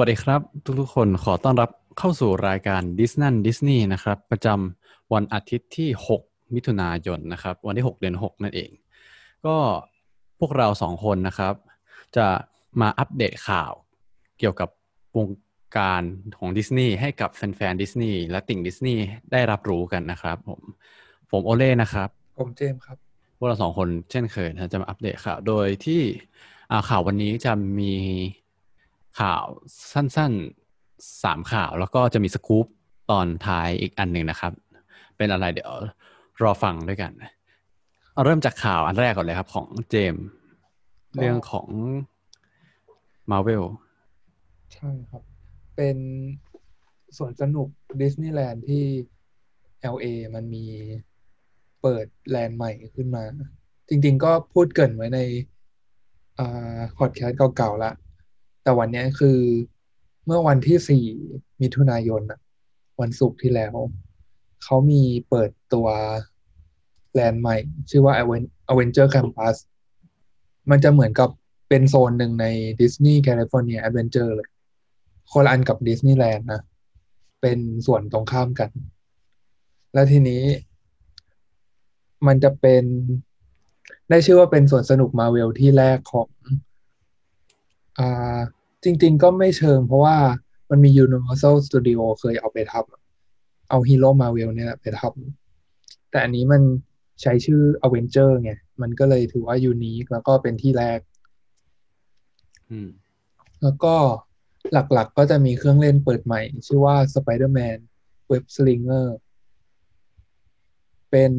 วัสดีครับ ทุกๆคนขอต้อนรับเข้าสู่รายการดิสนันดิสนีย์นะครับ ประจำวันอาทิตย์ที่ 6 มิถุนายนนะครับ วันที่ 6 เดือน 6 นั่นเอง ก็พวกเราสองคนนะครับ จะมาอัปเดตข่าวเกี่ยวกับวงการของดิสนีย์ให้กับแฟนๆดิสนีย์และติ่งดิสนีย์ได้รับรู้กันนะครับผมผมโอเล่นะครับ ผมเจมส์ครับ พวกเราสองคนเช่นเคยนะจะมาอัปเดตข่าวโดยที่อ่าข่าววันนี้จะมี ข่าวสั้นๆสามข่าว แล้วก็จะมีสกู๊ปตอนท้ายอีกอันหนึ่งนะครับ เป็นอะไรเดี๋ยวรอฟังด้วยกัน เอาเริ่มจากข่าวอันแรกก่อนเลยครับ ของเจมส์เรื่องของมาเวลใช่ครับ เป็นสวนสนุกดิสนีย์แลนด์ที่ LA มันมีเปิดแลนด์ใหม่ขึ้นมา จริง ๆ ก็พูดเกินไว้ในอพอดแคสต์เก่าๆละ แต่วันนี้คือเมื่อวันที่สี่มิถุนายนวันศุกร์ที่แล้ว เขามีเปิดตัวแลนด์ใหม่ ชื่อว่า Avenger Campus มันจะเหมือนกับเป็นโซนหนึ่งใน Disney California Adventure เลยคนละอันกับดิสนีย์แลนด์นะ เป็นส่วนตรงข้ามกัน แล้วทีนี้ มันจะเป็น ได้ชื่อว่าเป็นสวนสนุกมาเวลที่แรกของ จริง ๆ ก็ไม่เชิง เพราะว่ามันมี Universal Studio เคยเอาไปทำเอาฮีโร่มาเวลเนี่ยไปทำแต่อันนี้มันใช้ชื่อ Avenger ไง มันก็เลยถือว่า unique แล้วก็เป็นที่แรกอืมแล้วก็หลักๆก็จะมีเครื่องเล่นเปิดใหม่ ชื่อว่า Spider-Man Web Slinger เป็น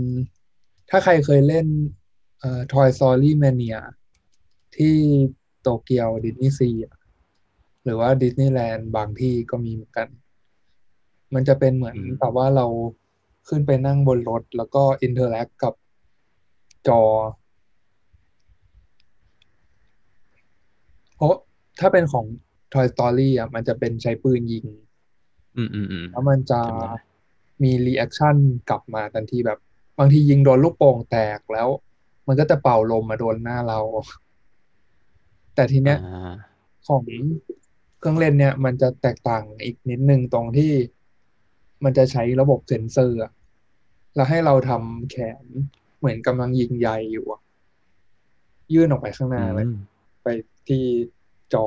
ถ้าใครเคยเล่นเอ่อ Toy Story Mania ที่โตเกียวดิสนีย์ซี หรือว่าดิสนีย์แลนด์บางที่ก็มีเหมือนกัน มันจะเป็นเหมือนอืมแบบว่าเราขึ้นไปนั่งบนรถ แล้วก็ interact กับจอ เพราะถ้าเป็นของ Toy Story อะมันจะเป็นใช้ปืนยิง อืมอืมอืมแล้วมันจะจำได้มี reaction กลับมาทันทีแบบ บางทียิงโดนลูกโป่งแตกแล้ว มันก็จะเป่าลมมาโดนหน้าเรา แต่ทีเนี้ยอ่าของ เครื่องเล่นเนี่ยมันจะแตกต่างอีกนิดนึงตรงที่มันจะใช้ระบบเซ็นเซอร์อะแล้วให้เราทำแขนเหมือนกำลังยิงใยอยู่อะยื่นออกไปข้างหน้าเลยอืมไปที่จอ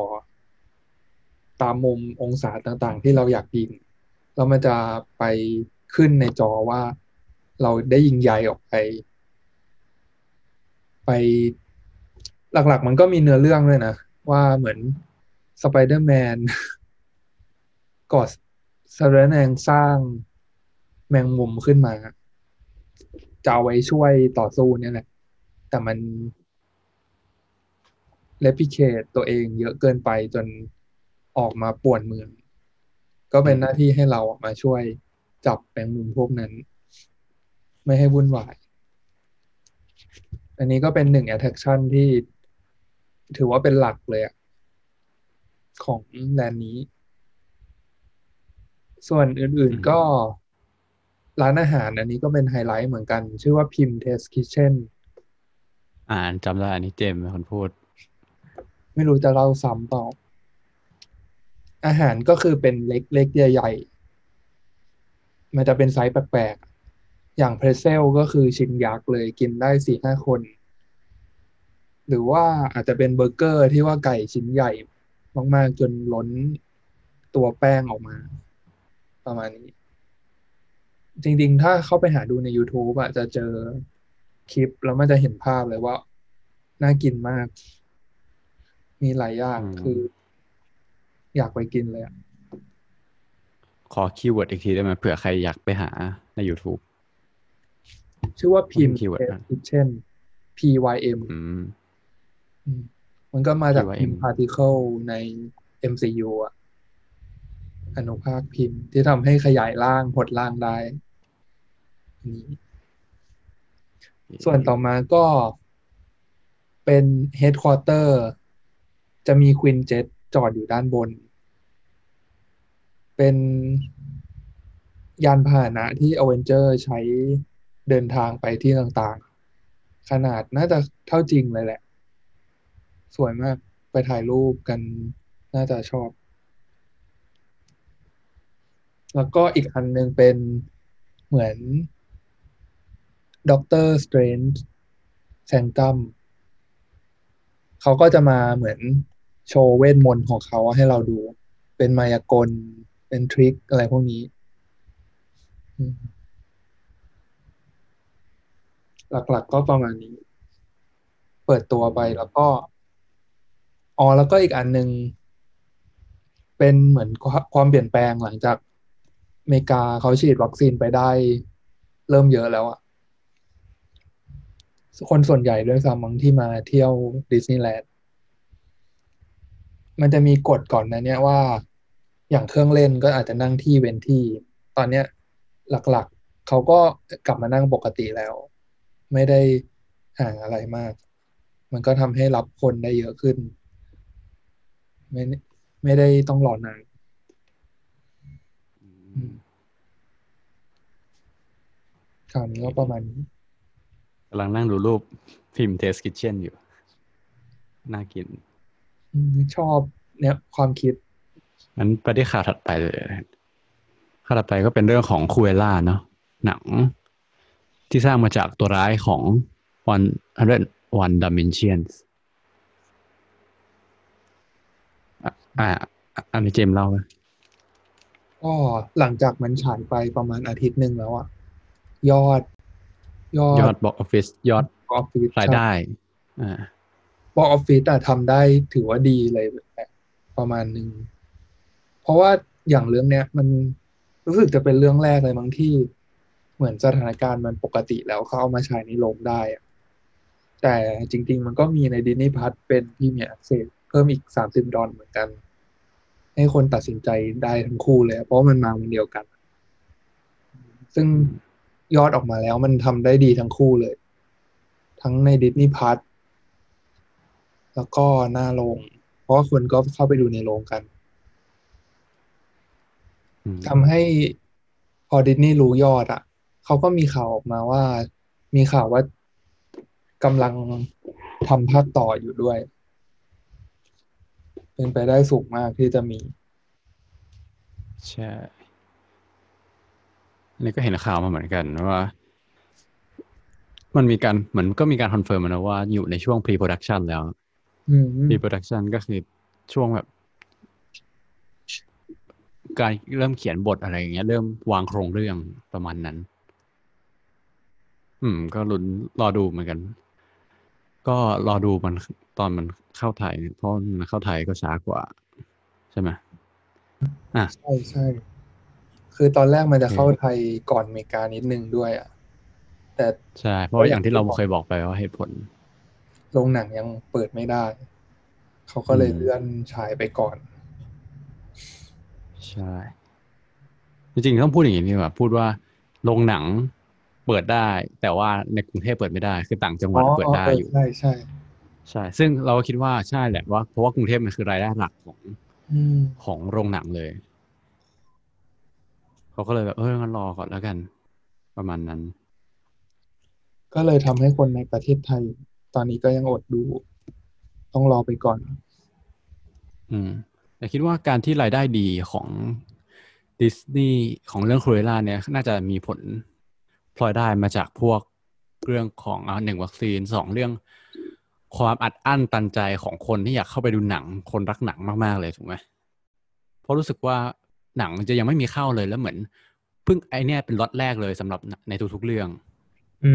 ตามมุมองศาต่างๆ ที่เราอยากยิง แล้วมันจะไปขึ้นในจอว่าเราได้ยิงใยออกไป ไปหลักๆ มันก็มีเนื้อเรื่องด้วยนะ ว่าเหมือน สไปเดอร์แมนกอสแรแนงสร้างแมงมุมขึ้นมาจะเอาไว้ช่วยต่อสู้เนี่ยแหละ แต่มันเลพิเคตตัวเองเยอะเกินไปจนออกมาป่วนเมือง ก็เป็นหน้าที่ให้เราอะมาช่วยจับแมงมุมพวกนั้น ไม่ให้วุ่นวาย อันนี้ก็เป็นหนึ่ง attraction ที่ถือว่าเป็นหลักเลยอะ ของ land นี้ ส่วนอื่นๆก็ร้านอาหารอันนี้ก็เป็นไฮไลท์เหมือนกัน ชื่อว่า Pym Test Kitchenอ่านจำได้อันนี้เจมส์เป็นคนพูด ไม่รู้จะเล่าซ้ำเปล่าอาหารก็คือเป็นเล็กเล็กใหญ่ๆ มันจะเป็นไซส์แปลกๆ อย่าง pretzel ก็คือชิ้นยักษ์เลยกินได้สี่ห้าคน หรือว่าอาจจะเป็นเบอร์เกอร์ที่ว่าไก่ชิ้นใหญ่ มากๆ จนล้นตัวแป้งออกมา ประมาณนี้ จริง ๆ ถ้าเข้าไปหาดูใน YouTube อะจะเจอคลิปแล้วมันจะเห็นภาพเลยว่า น่ากินมาก มีหลายอย่างอืมคือ อยากไปกินเลยอะขอ keyword อีกทีได้ไหมเผื่อใครอยากไปหาใน YouTube ชื่อว่า Pym Test Kitchen PYM อืมอืม มันก็มาจาก PYM Pym particle ใน MCU อะอนุภาค Pym ที่ทำให้ขยายร่างหดร่างได้อันนี้ส่วนต่อมาก็เป็น headquarter จะมี Quinjet จอดอยู่ด้านบน เป็นยานพาหนะที่ Avenger ใช้เดินทางไปที่ต่างๆ ขนาดน่าจะเท่าจริงเลยแหละ สวยมากไปถ่ายรูปกันน่าจะชอบ แล้วก็อีกอันหนึ่งเป็นเหมือน Doctor Strange Sanctum เขาก็จะมาเหมือนโชว์เวทมนต์ของเขาให้เราดู เป็นมายากล เป็นทริคอะไรพวกนี้ หลักๆก็ประมาณนี้ เปิดตัวไปแล้วก็ อ๋อแล้วก็อีกอันหนึ่งเป็นเหมือนความเปลี่ยนแปลงหลังจากอเมริกาเขาฉีดวัคซีนไปได้ เริ่มเยอะแล้วอะคนส่วนใหญ่ด้วยซ้ำมั้งที่มาเที่ยวดิสนีย์แลนด์มันจะมีกฎก่อนนะเนี่ยว่าอย่างเครื่องเล่นก็อาจจะนั่งที่เว้นที่ ตอนเนี้ยหลักๆ เขาก็กลับมานั่งปกติแล้ว ไม่ได้ห่างอะไรมาก มันก็ทำให้รับคนได้เยอะขึ้น ไม่ไม่ได้ต้องรอนานข่าวนี้ก็ประมาณนี้กำลังนั่งดูรูป Pym Test Kitchen อยู่ น่ากิน ชอบเนี่ยความคิดงั้นไปที่ข่าวถัดไปเลยข่าวถัดไปก็เป็นเรื่องของ Cruella เนาะหนัง ที่สร้างมาจากตัวร้ายของ One Hundred One Dalmatians อ่า อันนี้เจมเล่าไหมก็หลังจากมันฉายไปประมาณอาทิตย์หนึ่งแล้วอะยอด ยอดยอดบอกออฟฟิศยอดออฟฟิศรายได้ อ่าบอกออฟฟิศอะทำได้ถือว่าดีเลยประมาณหนึ่งเพราะว่าอย่างเรื่องเนี้ย มันรู้สึกจะเป็นเรื่องแรกเลยบางที่ เหมือนสถานการณ์มันปกติแล้วเขาเอามาฉายในโรงได้อะแต่จริง ๆ มันก็มีในดิสนีย์พัทเป็นพรีเมียร์เซเพิ่มอีกสามสิบดอลเหมือนกัน ให้คนตัดสินใจได้ทั้งคู่เลย เพราะมันมาวันเดียวกัน ซึ่งยอดออกมาแล้วมันทำได้ดีทั้งคู่เลย ทั้งในดิสนีย์พัทแล้วก็หน้าโรง เพราะว่าคนก็เข้าไปดูในโรงกันทำให้พอดิสนีย์รู้ยอดอะเขาก็มีข่าวออกมาว่า มีข่าวว่ากำลังทำภาคต่ออยู่ด้วย เป็นไปได้สูงมากที่จะมี ใช่อันนี้ก็เห็นข่าวมาเหมือนกันว่า มันมีการเหมือนก็มีการ confirm มานะว่าอยู่ในช่วง pre production แล้ว pre production ก็คือช่วงแบบ การเริ่มเขียนบทอะไรอย่างเงี้ย เริ่มวางโครงเรื่องประมาณนั้น อืม ก็ลุ้นรอดูเหมือนกัน ก็รอดูมัน ตอนมันเข้าไทยเพราะมันเข้าไทยก็ช้ากว่า ใช่ไหมอะใช่ใช่คือตอนแรกมันจะเข้าไทยก่อนอเมริกานิดนึงด้วยอะแต่ใช่เพราะอย่างที่เราเคยบอกไปว่าเหตุผลโรงหนังยังเปิดไม่ได้ เขาก็เลยเลื่อนฉายไปก่อน ใช่ จริงๆต้องพูดอย่างนี้ดีกว่าพูดว่าโรงหนังเปิดได้ แต่ว่าในกรุงเทพเปิดไม่ได้ คือต่างจังหวัดเปิดได้อยู่ใช่ใช่ ใช่ ซึ่งเราคิดว่าใช่แหละว่าเพราะว่ากรุงเทพมันคือรายได้หลักของของโรงหนังเลย เขาก็เลยแบบเอองั้นรอก่อนแล้วกัน ประมาณนั้น ก็เลยทำให้คนในประเทศไทย ตอนนี้ก็ยังอดดู ต้องรอไปก่อน อืม แต่คิดว่าการที่รายได้ดีของดิสนีย์ของเรื่องครูเอล่าเนี่ย น่าจะมีผลพลอยได้มาจากพวกเรื่องของอ่าหนึ่งวัคซีนสองเรื่อง ความอัดอั้นตันใจของคนที่อยากเข้าไปดูหนังคนรักหนังมากๆเลยถูกไหมเพราะรู้สึกว่าหนังจะยังไม่มีเข้าเลยแล้วเหมือนเพิ่งไอเนี้ยเป็นล็อตแรกเลยสำหรับในทุกๆเรื่อง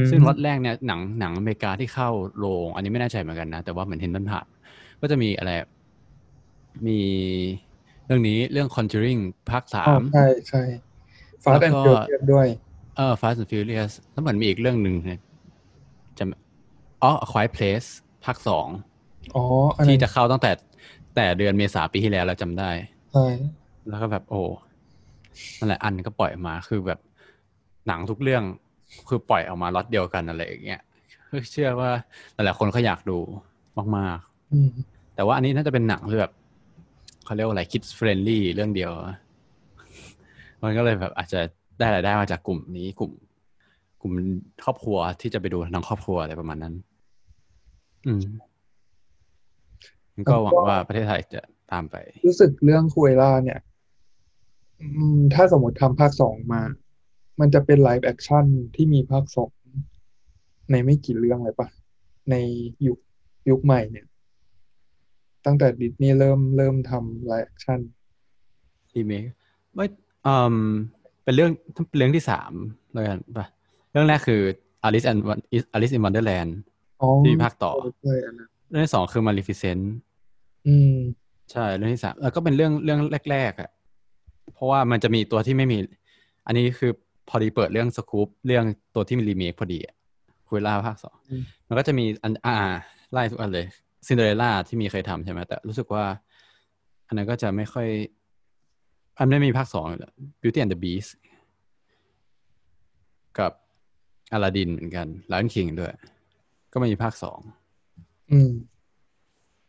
ซึ่งล็อตแรกเนี่ยหนังหนังอเมริกาที่เข้าโรงอันนี้ไม่แน่ใจเหมือนกันนะ แต่ว่าเหมือนเห็นต้นผ่านก็จะมีอะไร มีเรื่องนี้เรื่อง Conjuring ภาคสามใช่ใช่ Fast and Furious ด้วยเออ Fast and Furious แล้วเหมือนมีอีกเรื่องหนึ่งจะอ๋อ A Quiet Place ภาคสองอ๋อที่จะเข้าตั้งแต่แต่เดือนเมษาปีที่แล้วเราจำได้ใช่แล้วก็แบบโอ้นั่นแหละอันก็ปล่อยออกมาคือแบบหนังทุกเรื่องคือปล่อยออกมาล็อตเดียวกันอะไรอย่างเงี้ยเชื่อว่าหลายๆคนเขาอยากดูมากๆแต่ว่าอันนี้น่าจะเป็นหนังที่แบบเขาเรียกว่าอะไรคิดเฟรนลี่เรื่องเดียว มันก็เลยแบบอาจจะได้รายได้มาจากกลุ่มนี้กลุ่ม กลุ่มครอบครัวที่จะไปดูทั้งครอบครัวอะไรประมาณนั้น อืมก็หวังว่าประเทศไทยจะตามไป รู้สึกเรื่อง Cruella เนี่ยอืมถ้าสมมติทำภาคสองมา มันจะเป็น live action ที่มีภาคสองในไม่กี่เรื่องเลยปะในยุคยุคใหม่เนี่ย ตั้งแต่ดิสนีย์เริ่มเริ่มทำ live action remake ไม่อืมเป็นเรื่องเป็นเรื่องที่สามแล้วกันปะเรื่องแรกคือ Alice and Alice in Wonderland อ๋อ ที่มีภาคต่อใช่อันนั้นเรื่องที่สองคือ Maleficent อืมใช่เรื่องที่สามแล้วก็เป็นเรื่องเรื่องแรกๆอะเพราะว่ามันจะมีตัวที่ไม่มี อันนี้คือพอดีเปิดเรื่องสกู๊ปเรื่องตัวที่มีรีเมคพอดีอะคุยล่าภาคสองอืมมันก็จะมีอันอ่าไล่ทุกอันเลยซินเดอเรลล่าที่มีเคยทำใช่ไหมแต่รู้สึกว่า อันนั้นก็จะไม่ค่อย อันไม่มีภาคสองอยู่แล้ว Beauty and the Beast กับอลาดินเหมือนกัน Lion King ด้วย ก็ไม่มีภาคสองอืม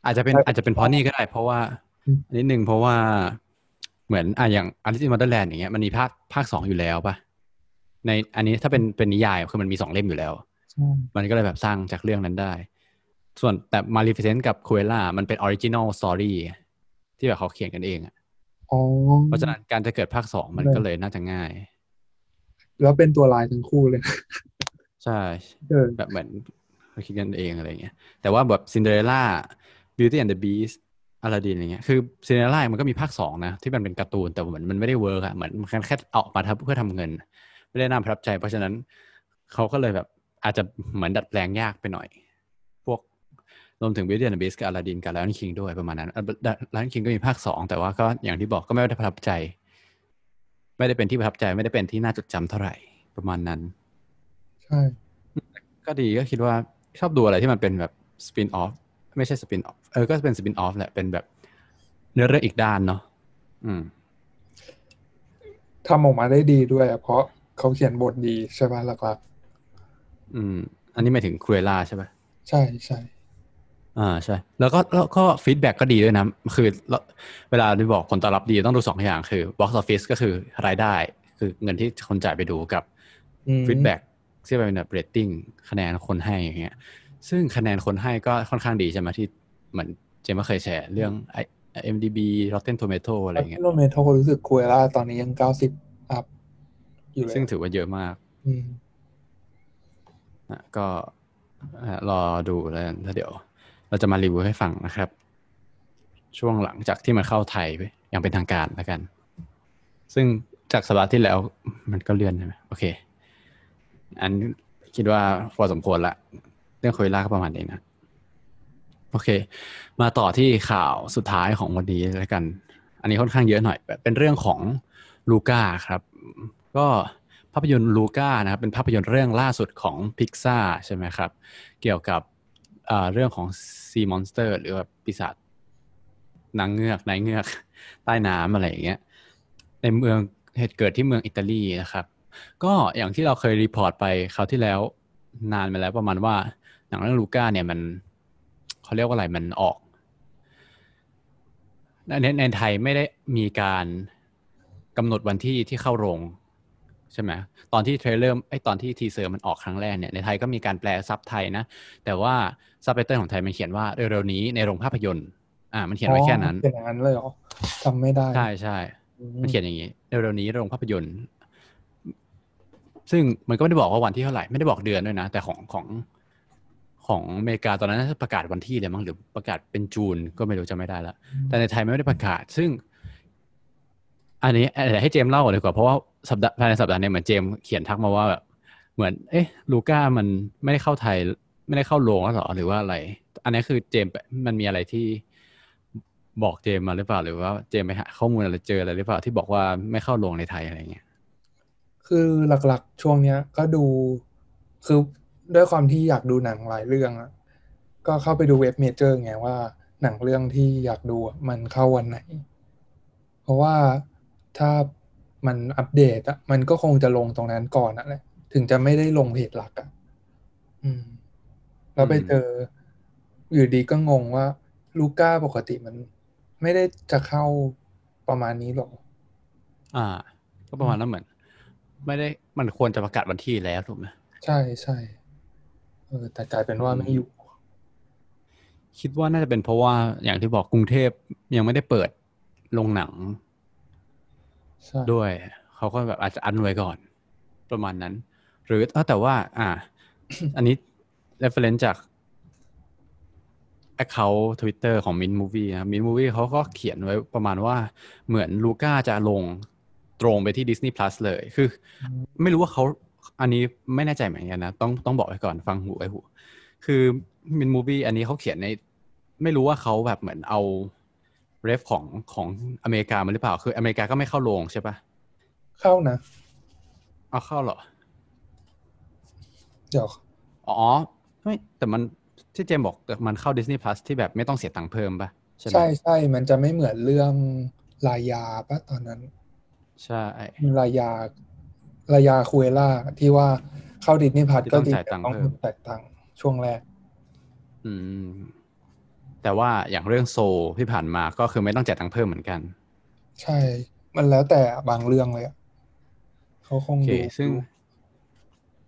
อาจจะเป็นใช่อาจจะเป็นเพราะนี่ก็ได้ เพราะว่าอืมนิดนึงเพราะว่าเหมือนอะอย่าง Alice in Wonderland อย่างเงี้ยมันมีภาคภาคสองอยู่แล้วป่ะในอันนี้ถ้าเป็นเป็นนิยายคือมันมีสองเล่มอยู่แล้วใช่มันก็เลยแบบสร้างจากเรื่องนั้นได้ ส่วนแต่ Maleficent กับ Cruella มันเป็น original story ที่แบบเขาเขียนกันเองอะอ๋อเพราะฉะนั้นการจะเกิดภาคสองมันใช่ก็เลยน่าจะง่าย แล้วเป็นตัวร้ายทั้งคู่เลย ใช่เออแบบเหมือน เขาคิดกันเองอะไรเงี้ยแต่ว่าแบบ Cinderella Beauty and the Beast อลาดินอะไรเงี้ยคือ Cinderella มันก็มีภาคสองนะ ที่มันเป็นการ์ตูนแต่เหมือนมันไม่ได้ work อะเหมือนมันแค่เอาออกมาทำเพื่อทำเงิน ไม่ได้น่าประทับใจ เพราะฉะนั้นเขาก็เลยแบบอาจจะเหมือนดัดแปลงยากไปหน่อย พวกรวมถึง Beauty and the Beast กับอลาดินกับ Lion King ด้วยประมาณนั้น Lion King ก็มีภาคสองแต่ว่าก็อย่างที่บอกก็ไม่ได้ประทับใจ ไม่ได้เป็นที่ประทับใจไม่ได้เป็นที่น่าจดจำเท่าไหร่ประมาณนั้น ใช่ก็ดีก็คิดว่า ชอบดูอะไรที่มันเป็นแบบสปินออฟไม่ใช่สปินออฟเออก็เป็นสปินออฟแหละเป็นแบบเนื้อเรื่องอีกด้านเนาะอืมทำออกมาได้ดีด้วยอะเพราะเขาเขียนบทดีใช่ป่ะหลักอืม อันนี้หมายถึง Cruella ใช่ปะๆใช่ใช่อ่าใช่ แล้วก็แล้วก็ feedback ก็ดีด้วยนะ คือแล้วเวลาที่บอกผลตอบรับดีต้องดูสองอย่างคือ box office ก็คือรายได้ คือเงินที่คนจ่ายไปดูกับอืม feedback ที่เป็นแบบเรตติ้งคะแนนคนให้อย่างเงี้ยซึ่งคะแนนคนให้ก็ค่อนข้างดีใช่ไหมที่เหมือนเจมส์ก็เคยแชร์เรื่องไอ MDB Rotten Tomato อะไรอย่างเงี้ย Tomato รู้สึก Cruella ตอนนี้ยังเก้าสิบอัพอยู่เลยซึ่งถือว่าเยอะมากอืมอะก็อะรอดูแล้วกันแล้วเดี๋ยว เราจะมารีวิวให้ฟังนะครับ ช่วงหลังจากที่มันเข้าไทยไปอย่างเป็นทางการแล้วกัน ซึ่งจากสัปดาห์ที่แล้วมันก็เลื่อนใช่ไหมโอเค อันคิดว่าพอสมควรละเรื่องคุยล่าก็ประมาณนี้นะ โอเค มาต่อที่ข่าวสุดท้ายของวันนี้แล้วกัน อันนี้ค่อนข้างเยอะหน่อย เป็นเรื่องของ Luca ครับ ก็ภาพยนตร์ Luca นะครับเป็นภาพยนตร์เรื่องล่าสุดของพิกซาใช่ไหมครับ เกี่ยวกับเรื่องของ sea monster หรือว่าปีศาจนางเงือกนายเงือกใต้น้ำอะไรอย่างเงี้ยในเมืองเหตุเกิดที่เมืองอิตาลีนะครับ ก็อย่างที่เราเคย report ไปคราวที่แล้วนานมาแล้วประมาณว่าหนังเรื่อง Luca เนี่ยมันเขาเรียกว่าอะไรมันออกในในไทยไม่ได้มีการกำหนดวันที่ที่เข้าโรงใช่ไหมตอนที่ trailer เอ้ยตอนที่ teaser มันออกครั้งแรกเนี่ยในไทยก็มีการแปลซับไทยนะ แต่ว่าซับไตเติลของไทยมันเขียนว่าเร็วๆนี้ในโรงภาพยนตร์อ่ามันเขียนไว้แค่นั้นอ๋อเป็นอย่างนั้นเลยเหรอจำไม่ได้ใช่ใช่อืมันเขียนอย่างนี้เร็วๆนี้โรงภาพยนตร์ ซึ่งมันก็ไม่ได้บอกว่าวันที่เท่าไหร่ไม่ได้บอกเดือนด้วยนะ แต่ของของของอเมริกาตอนนั้นน่าจะประกาศวันที่เลยมั้งหรือประกาศเป็นจูนก็ไม่รู้จะไม่ได้ละแต่ในไทยไม่ได้ประกาศ ซึ่ง อันนี้เดี๋ยวให้เจมส์เล่าก่อนดีกว่าเพราะว่าสัปดาห์ภายในสัปดาห์เนี้เหมือนเจมส์เขียนทักมาว่าแบบเหมือน เอ๊ะ ลูก้ามันไม่ได้เข้าไทย ไม่ได้เข้าโรงแล้วหรอหรือว่าอะไร อันนี้คือเจมส์มันมีอะไรที่บอกเจมส์มาหรือเปล่า หรือว่าเจมส์ไปหาข้อมูลอะไรเจออะไรหรือเปล่าที่บอกว่าไม่เข้าโรงในไทยอะไรเงี้ย คือหลักๆ ช่วงเนี้ย ก็ดูคือด้วยความที่อยากดูหนังหลายเรื่องอะก็เข้าไปดูเว็บเมเจอร์ไงว่าหนังเรื่องที่อยากดูมันเข้าวันไหน เพราะว่าถ้ามันอัปเดตอะมันก็คงจะลงตรงนั้นก่อนนั่นแหละถึงจะไม่ได้ลงเพจหลักอะอืม แล้วไปเจออยู่ดีก็งงว่า ลูก้าปกติมันไม่ได้จะเข้าประมาณนี้หรอ อ่า ก็ประมาณนั้นเหมือน ไม่ได้มันควรจะประกาศวันที่แล้วถูกไหมใช่ใช่เออแต่กลายเป็นว่าอืมไม่อยู่ คิดว่าน่าจะเป็นเพราะว่าอย่างที่บอกกรุงเทพยังไม่ได้เปิดโรงหนังใช่ด้วย เขาก็แบบอาจจะอันไว้ก่อน ประมาณนั้น หรือเอ้าแต่ว่า อ่า อันนี้ reference จาก account Twitter ของ Mint Movie นะ Mint Movie เขาก็เขียนไว้ประมาณว่าเหมือนลูก้าจะลง ตรงไปที่ Disney Plus เลย คือ ไม่รู้ว่าเขาอันนี้ไม่แน่ใจเหมือนกันนะ ต้องต้องบอกไว้ก่อนฟังหูไว้หู คือ Mint Movie อันนี้เขาเขียนใน ไม่รู้ว่าเขาแบบเหมือนเอาเรฟของของอเมริกามาหรือเปล่า คืออเมริกาก็ไม่เข้าโรงใช่ปะเข้านะ เอาเข้าเหรอ เดี๋ยว อ๋อ ไม่แต่มันที่เจมส์บอกมันเข้า Disney Plus ที่แบบไม่ต้องเสียตังค์เพิ่มปะใช่ไหมใช่ใช่ มันจะไม่เหมือนเรื่องลายาปะตอนนั้น ใช่ลายาลายาคุเอล่าที่ว่าเข้าดิสนีย์พัทที่ก็ต้องจริงจ่ายตังค์ต้องเพิ่มจ่ายตังค์ช่วงแรก อืม แต่ว่าอย่างเรื่องโซลที่ผ่านมาก็คือไม่ต้องจ่ายตังค์เพิ่มเหมือนกัน ใช่ มันแล้วแต่บางเรื่องเลยอะเขาคงโอเคดูซึ่ง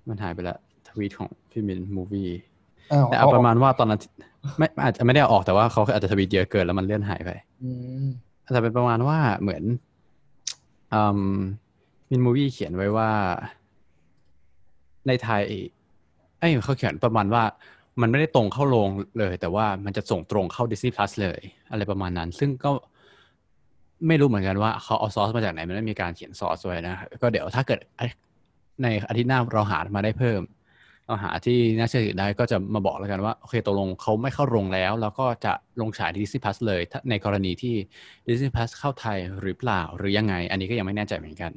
มันหายไปละทวีตของพี่มินมูวี่อ้าวแต่เอาประมาณว่าตอนนั้นไม่อาจจะไม่ได้เอาออกแต่ว่าเขาอาจจะทวีตเยอะเกินแล้วมันเลื่อนหายไปอืมอาจจะเป็นประมาณว่าเหมือนอื มมินมูวี่เขียนไว้ว่า ในไทยเอ้ยเขาเขียนประมาณว่า มันไม่ได้ตรงเข้าโรงเลย แต่ว่ามันจะส่งตรงเข้า Disney Plus เลย อะไรประมาณนั้น ซึ่งก็ไม่รู้เหมือนกันว่าเขาเอาซอสมาจากไหน มันไม่มีการเขียนซอสไว้นะ ก็เดี๋ยวถ้าเกิดในอาทิตย์หน้าเราหามาได้เพิ่ม เราหาที่น่าเชื่อถือได้ก็จะมาบอกแล้วกันว่า โอเคตกลงเขาไม่เข้าโรงแล้ว แล้วก็จะลงฉายที่ Disney Plus เลยในกรณีที่ Disney Plus เข้าไทยหรือเปล่าหรือยังไง อันนี้ก็ยังไม่แน่ใจเหมือนกัน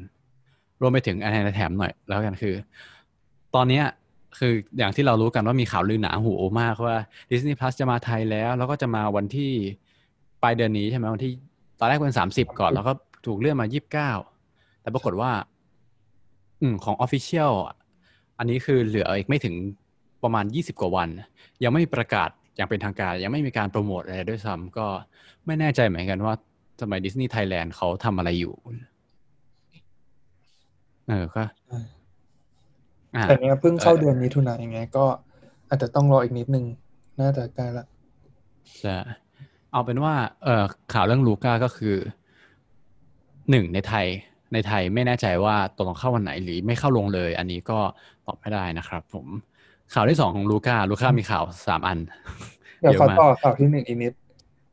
รวมไปถึงอันนี้แถมหน่อยแล้วกันคือ ตอนนี้คืออย่างที่เรารู้กันว่ามีข่าวลือหนาหูมากว่า Disney Plus จะมาไทยแล้ว แล้วก็จะมาวันที่ปลายเดือนนี้ใช่ไหมวันที่ตอนแรกเป็นสามสิบก่อนแล้วก็ถูกเลื่อนมายี่สิบเก้าแต่ปรากฏว่า อืมของ Official อะอันนี้คือเหลืออีกไม่ถึงประมาณยี่สิบกว่าวัน ยังไม่มีประกาศอย่างเป็นทางการ ยังไม่มีการโปรโมทอะไรด้วยซ้ำก็ไม่แน่ใจเหมือนกันว่าสมัยดิสนีย์ไทยแลนด์เขาทำอะไรอยู่ เออก็อ่าแต่เนี้ยเพิ่งเข้าเออเดือนมิถุนายนยังไงก็อาจจะต้องรออีกนิดนึง น่าจะใกล้ละจะเอาเป็นว่า เออข่าวเรื่องลูก้าก็คือหนึ่งในไทยในไทยไม่แน่ใจว่าตกลงเข้าวันไหนหรือไม่เข้าลงเลย อันนี้ก็ ตอบไม่ได้นะครับ ผมข่าวที่สองของลูก้าลูก้ามีข่าวสามอัน เดี๋ยวเยอะขอมากต่อข่าวที่หนึ่งอีกนิด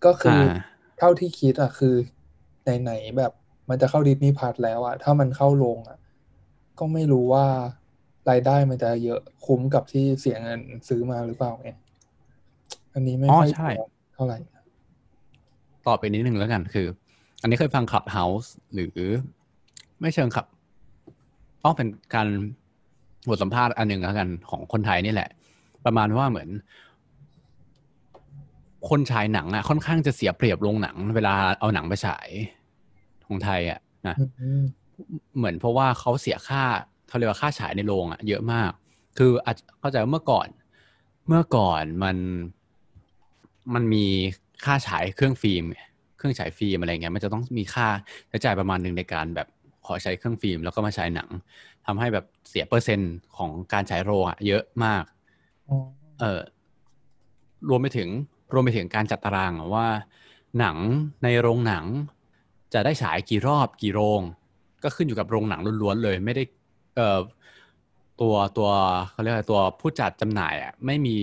ก็คือออ่าเท่าที่คิดอะคือไหนๆแบบมันจะเข้าดิสนีย์พัทแล้วอะถ้ามันเข้าโรงอะก็ไม่รู้ว่ารายได้มันจะเยอะคุ้มกับที่เสียเงินซื้อมาหรือเปล่าไงอันนี้ไม่อ๋อค่อยใช่ชัวร์เท่าไหร่ตอบไปนิดนึงแล้วกันคือ อันนี้เคยฟัง Clubhouse หรือไม่เชิงคลับ ต้องเป็นการ บทสัมภาษณ์อันหนึ่งแล้วกันของคนไทยนี่แหละ ประมาณว่าเหมือน คนฉายหนังอะค่อนข้างจะเสียเปรียบโรงหนัง เวลาเอาหนังไปฉายของไทยอะนะอืมเหมือนเพราะว่าเขาเสียค่าเขาเรียกว่าค่าฉายในโรงอะเยอะมาก คืออาจเข้าใจว่าเมื่อก่อน เมื่อก่อนมันมันมีค่าฉายเครื่องฟิล์ม เครื่องฉายฟิล์มอะไรเงี้ยมันจะต้องมีค่าใช้จ่ายประมาณหนึ่งในการแบบขอใช้เครื่องฟิล์มแล้วก็มาฉายหนัง ทำให้แบบเสียเปอร์เซ็นต์ของการฉายโรงอะเยอะมากอ๋อเออรวมไปถึงรวมไปถึงการจัดตารางอะว่า หนังในโรงหนัง จะได้ฉายกี่รอบกี่โรง ก็ขึ้นอยู่กับโรงหนังล้วนๆเลย ไม่ได้เอ่อตัวตัวเขาเรียกอะไรตัวผู้จัดจำหน่ายอะไม่มี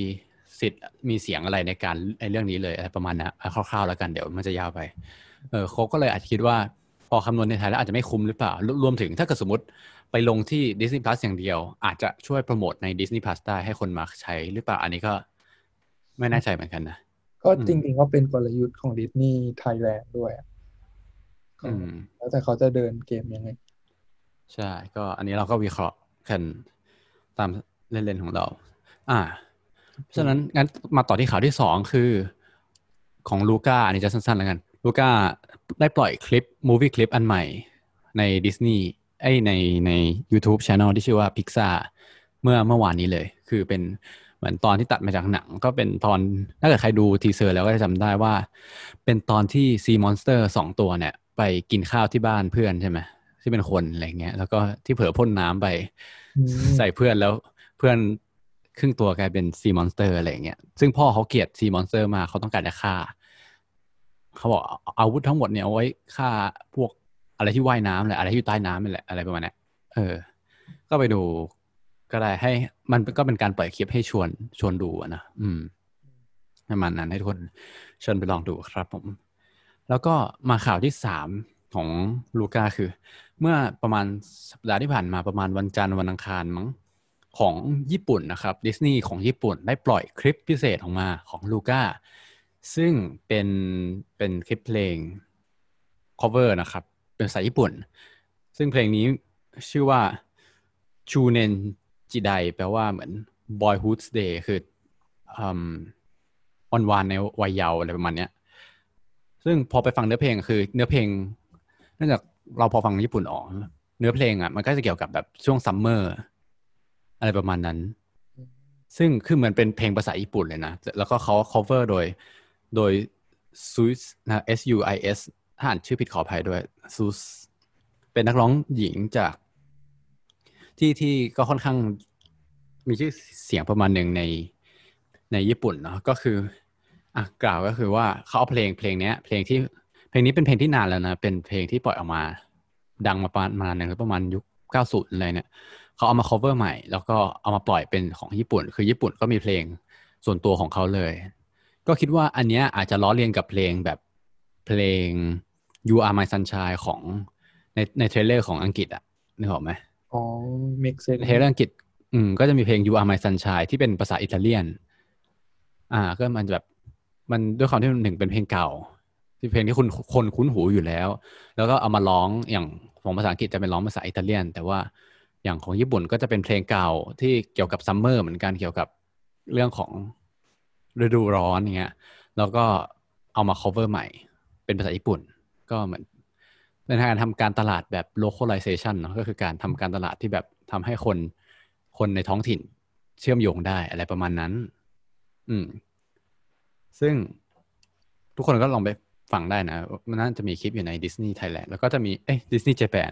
สิทธิ์มีเสียงอะไรในการในเรื่องนี้เลยอะไรประมาณนั้นเอาคร่าวๆแล้วกันเดี๋ยวมันจะยาวไปเออเขาก็เลยอาจจะคิดว่าพ อคำนวณในไทยแล้วอาจจะไม่คุ้มหรือเปล่ารวรวมถึงถ้าเกิดสมมติไปลงที่ Disney Plus อย่างเดียว อาจจะช่วยโปรโมทใน Disney Plus ได้ให้คนมาใช้หรือเปล่า อันนี้ก็ไม่แน่ใจเหมือนกันนะ ก็อืมจริงๆก็เป็นกลยุทธ์ของดิสนีย์ไทยแลนด์ด้วยอะก็อืมแล้วแต่เขาจะเดินเกมยังไง ใช่ ก็อันนี้เราก็วิเคราะห์กันตามเล่นๆของเรา อ่า เพราะฉะนั้นงั้นมาต่อที่ข่าวที่สองคือ ของลูก้าอันนี้จะสั้นๆแล้วกัน ลูก้าได้ปล่อยคลิปมูวี่คลิปอันใหม่ในดิสนีย์ไอยในใน YouTube Channel ที่ชื่อว่า Pixar เมื่อเมื่อวานนี้เลย คือเป็นเหมือนตอนที่ตัดมาจากหนัง ก็เป็นตอนถ้าเกิดใครดู teaser แล้วก็จะจำได้ว่า เป็นตอนที่ sea monster สองตัวเนี่ย ไปกินข้าวที่บ้านเพื่อนใช่ไหมที่เป็นคนอะไรเงี้ยแล้วก็ที่เผลอพ่นน้ำไปอืมใส่เพื่อนแล้วเพื่อนครึ่งตัวกลายเป็น sea monster อะไรเงี้ยซึ่งพ่อเขาเกลียด sea monster มากเขาต้องการจะฆ่า เขาบอกอาวุธทั้งหมดเนี่ยเอาไว้ฆ่าพวกอะไรที่ว่ายน้ำแหละอะไรที่อยู่ใต้น้ำนี่แหละอะไรประมาณนี้เออ ก็ไปดูก็ได้ให้มันก็เป็นการปล่อยคลิปให้ชวนชวนดูนะอืมประมาณนั้นให้ทุกคนเชิญไปลองดูครับผม แล้วก็มาข่าวที่สามของลูก้าคือ เมื่อประมาณสัปดาห์ที่ผ่านมาประมาณวันจันทร์วันอังคารมั้งของญี่ปุ่นนะครับดิสนีย์ของญี่ปุ่นได้ปล่อยคลิปพิเศษออกมาของลูก้า ซึ่งเป็นเป็นคลิปเพลง cover นะครับ เป็นภาษาญี่ปุ่น ซึ่งเพลงนี้ชื่อว่าชูเนนจิไดแปลว่าเหมือน boyhood's day คือวันวานในวัยเยาว์อะไรประมาณเนี้ย ซึ่งพอไปฟังเนื้อเพลงคือ เนื้อเพลงเนื่องจากเราพอฟังญี่ปุ่นออกเนื้อเพลงอะมันก็จะเกี่ยวกับแบบช่วงซัมเมอร์อะไรประมาณนั้น ซึ่งคือเหมือนเป็นเพลงภาษาญี่ปุ่นเลยนะ แล้วก็เขา cover โดย โดยซูสนะ S U I S ถ้าอ่านชื่อผิดขออภัยด้วยซูสเป็นนักร้องหญิงจากที่ที่ก็ค่อนข้างมีชื่อเสียงประมาณหนึ่งในในญี่ปุ่นเนาะก็คืออะกล่าวก็คือว่าเขาเอาเพลงเพลงนี้เพลงที่เพลงนี้เป็นเพลงที่นานแล้วนะ เป็นเพลงที่ปล่อยออกมา ดังมาประมาณหนึ่งประมาณยุคเก้าศูนย์อะไรเนี่ยเขาเอามา cover ใหม่ แล้วก็เอามาปล่อยเป็นของญี่ปุ่น คือญี่ปุ่นก็มีเพลงส่วนตัวของเขาเลย ก็คิดว่าอันเนี้ยอาจจะล้อเลียนกับเพลงแบบเพลง You Are My Sunshine ของในใน trailer ของอังกฤษอะนึกออกไหมอ๋อ make sense trailer อังกฤษอืมก็จะมีเพลง You Are My Sunshine ที่เป็นภาษาอิตาเลียน อ่า ก็มันแบบมันด้วยความที่หนึ่งเป็นเพลงเก่า ที่เพลงที่คุณคนคุ้นหูอยู่แล้ว แล้วก็เอามาร้องอย่างของภาษาอังกฤษจะเป็นร้องภาษาอิตาเลียน แต่ว่าอย่างของญี่ปุ่นก็จะเป็นเพลงเก่าที่เกี่ยวกับซัมเมอร์เหมือนกันเกี่ยวกับเรื่องของ ฤดูร้อนอย่างเงี้ยแล้วก็เอามา cover ใหม่ เป็นภาษาญี่ปุ่น ก็เหมือนเป็นการทำการตลาดแบบ localization เนาะก็คือการทำการตลาดที่แบบทำให้คนคนในท้องถิ่นเชื่อมโยงได้อะไรประมาณนั้น อืม ซึ่งทุกคนก็ลองไปฟังได้นะ มันน่าจะมีคลิปอยู่ใน Disney Thailand แล้วก็จะมี เอ้ย Disney Japan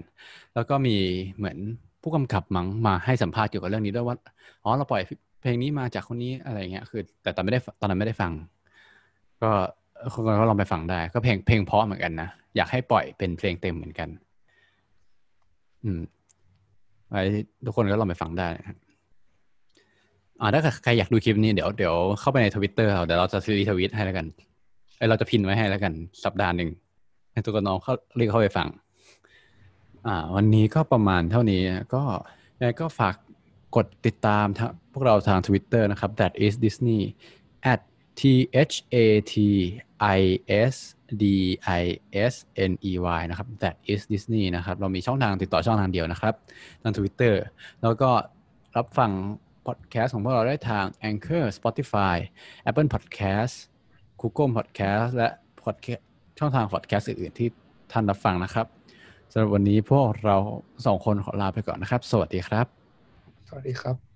แล้วก็มีเหมือนผู้กำกับมั้งมาให้สัมภาษณ์เกี่ยวกับเรื่องนี้ด้วยว่า อ๋อ เราปล่อย เพลงนี้มาจากคนนี้อะไรเงี้ยคือ แต่ตอนไม่ได้ตอนนั้นไม่ได้ฟัง ก็คนก็ลองไปฟังได้ ก็เพลงเพลงเพราะเหมือนกันนะอยากให้ปล่อยเป็นเพลงเต็มเหมือนกัน อืมไว้ทุกคนก็ลองไปฟังได้อ่าถ้าใครอยากดูคลิปนี้เดี๋ยวเดี๋ยวเข้าไปในทวิตเตอร์เราเดี๋ยวเราจะรีทวิตให้แล้วกันไอเราจะพินไว้ให้แล้วกัน สัปดาห์หนึ่งให้ทุกคนน้องเขาเรียกเข้าไปฟัง อ่า วันนี้ก็ประมาณเท่านี้ก็ยังก็ฝาก กดติดตามพวกเราทาง Twitter นะครับ that is Disney at t h a t i s d i s n e y นะครับ that is Disney นะครับ เรามีช่องทางติดต่อช่องทางเดียวนะครับ ทาง Twitter แล้วก็รับฟังพอดแคสต์ของพวกเราได้ทาง Anchor Spotify Apple Podcast Google Podcast และ podcast ช่องทางพอดแคสต์อื่นๆที่ท่านรับฟังนะครับสำหรับวันนี้พวกเราสองคนขอลาไปก่อนนะครับ สวัสดีครับ สวัสดีครับ